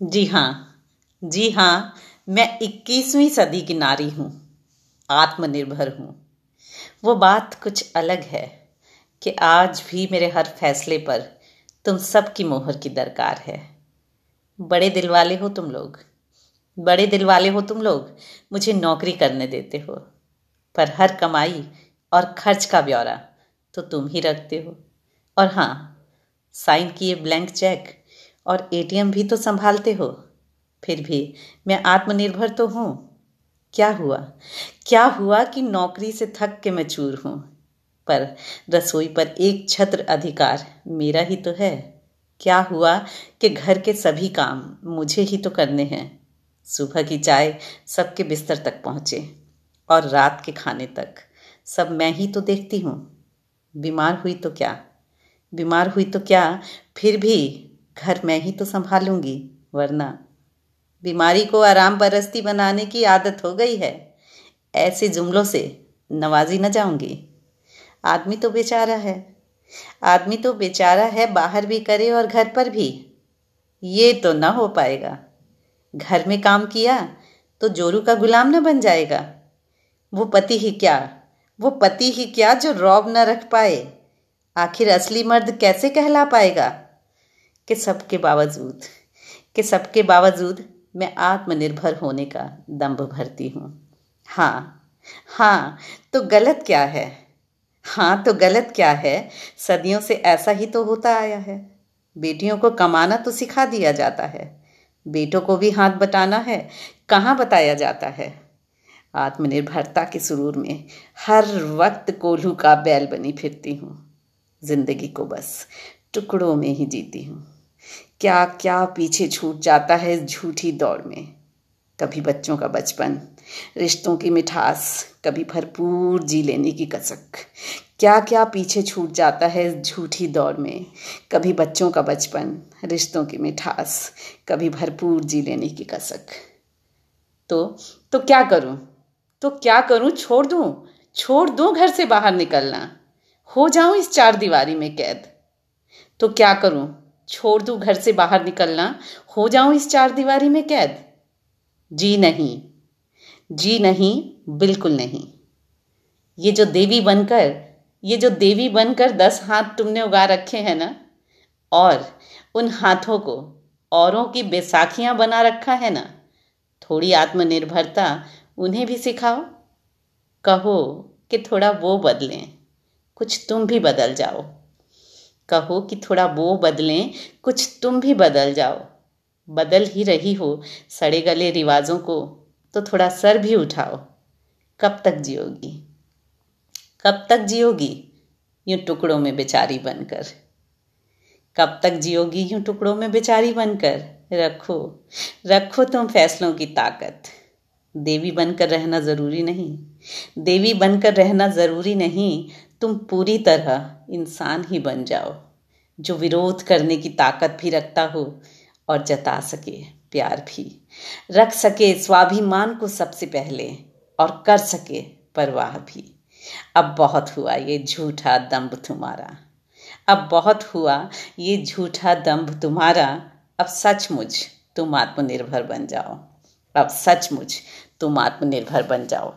जी हाँ जी हाँ मैं इक्कीसवीं सदी की नारी हूँ, आत्मनिर्भर हूँ। वो बात कुछ अलग है कि आज भी मेरे हर फैसले पर तुम सबकी मोहर की दरकार है। बड़े दिल वाले हो तुम लोग, बड़े दिल वाले हो तुम लोग मुझे नौकरी करने देते हो, पर हर कमाई और खर्च का ब्यौरा तो तुम ही रखते हो। और हाँ साइन किए ब्लैंक चेक और एटीएम भी तो संभालते हो। फिर भी मैं आत्मनिर्भर तो हूँ। क्या हुआ? क्या हुआ कि नौकरी से थक के मैं चूर हूँ? पर रसोई पर एक छत्र अधिकार मेरा ही तो है। क्या हुआ कि घर के सभी काम मुझे ही तो करने हैं? सुबह की चाय सबके बिस्तर तक पहुँचे और रात के खाने तक। सब मैं ही तो देखती हूँ। बीमार हुई तो क्या? बीमार हुई तो क्या? फिर भी घर मैं ही तो संभालूँगी, वरना। बीमारी को आराम परस्ती बनाने की आदत हो गई है। ऐसे जुमलों से नवाजी न जाऊँगी। आदमी तो बेचारा है। आदमी तो बेचारा है बाहर भी करे और घर पर भी। ये तो ना हो पाएगा। घर में काम किया तो जोरू का गुलाम न बन जाएगा। वो पति ही क्या? वो पति ही क्या जो रौब न रख पाए? आखिर असली मर्द कैसे कहला पाएगा? कि सबके बावजूद, कि सबके बावजूद मैं आत्मनिर्भर होने का दम्भ भरती हूँ। हाँ हाँ तो गलत क्या है? हाँ तो गलत क्या है? सदियों से ऐसा ही तो होता आया है। बेटियों को कमाना तो सिखा दिया जाता है। बेटों को भी हाथ बटाना है। कहाँ बताया जाता है? आत्मनिर्भरता के सुरूर में हर वक्त कोल्हू का बैल बनी फिरती हूँ। ज़िंदगी को बस टुकड़ों में ही जीती हूँ। क्या क्या पीछे छूट जाता है इस झूठी दौड़ में? कभी बच्चों का बचपन, रिश्तों की मिठास, कभी भरपूर जी लेने की कसक। क्या क्या पीछे छूट जाता है इस झूठी दौड़ में? कभी बच्चों का बचपन, रिश्तों की मिठास, कभी भरपूर जी लेने की कसक। तो तो क्या करूँ? तो क्या करूँ? छोड़ दूँ? छोड़ दूँ घर से बाहर निकलना? हो जाऊँ इस चार दीवारी में कैद? तो क्या करूँ? छोड़ दूँ घर से बाहर निकलना। हो जाऊँ इस चार दीवारी में कैद? जी नहीं। जी नहीं, बिल्कुल नहीं। ये जो देवी बनकर, ये जो देवी बनकर दस हाथ तुमने उगा रखे हैं ना, और उन हाथों को औरों की बैसाखियाँ बना रखा है ना, थोड़ी आत्मनिर्भरता उन्हें भी सिखाओ। कहो कि थोड़ा वो बदलें, कुछ तुम भी बदल जाओ। कहो कि थोड़ा वो बदलें, कुछ तुम भी बदल जाओ। बदल ही रही हो सड़े गले रिवाजों को तो थोड़ा सर भी उठाओ। कब तक जियोगी? कब तक जियोगी? यूँ टुकड़ों में बेचारी बनकर। कब तक जियोगी यूँ टुकड़ों में बेचारी बनकर? रखो रखो तुम फैसलों की ताकत। देवी बनकर रहना ज़रूरी नहीं। देवी बनकर रहना ज़रूरी नहीं। तुम पूरी तरह इंसान ही बन जाओ, जो विरोध करने की ताकत भी रखता हो और जता सके प्यार भी। रख सके स्वाभिमान को सबसे पहले और कर सके परवाह भी। अब बहुत हुआ ये झूठा दम्भ तुम्हारा। अब बहुत हुआ ये झूठा दम्भ तुम्हारा। अब सचमुच तुम आत्मनिर्भर बन जाओ। अब सचमुच तुम आत्मनिर्भर बन जाओ।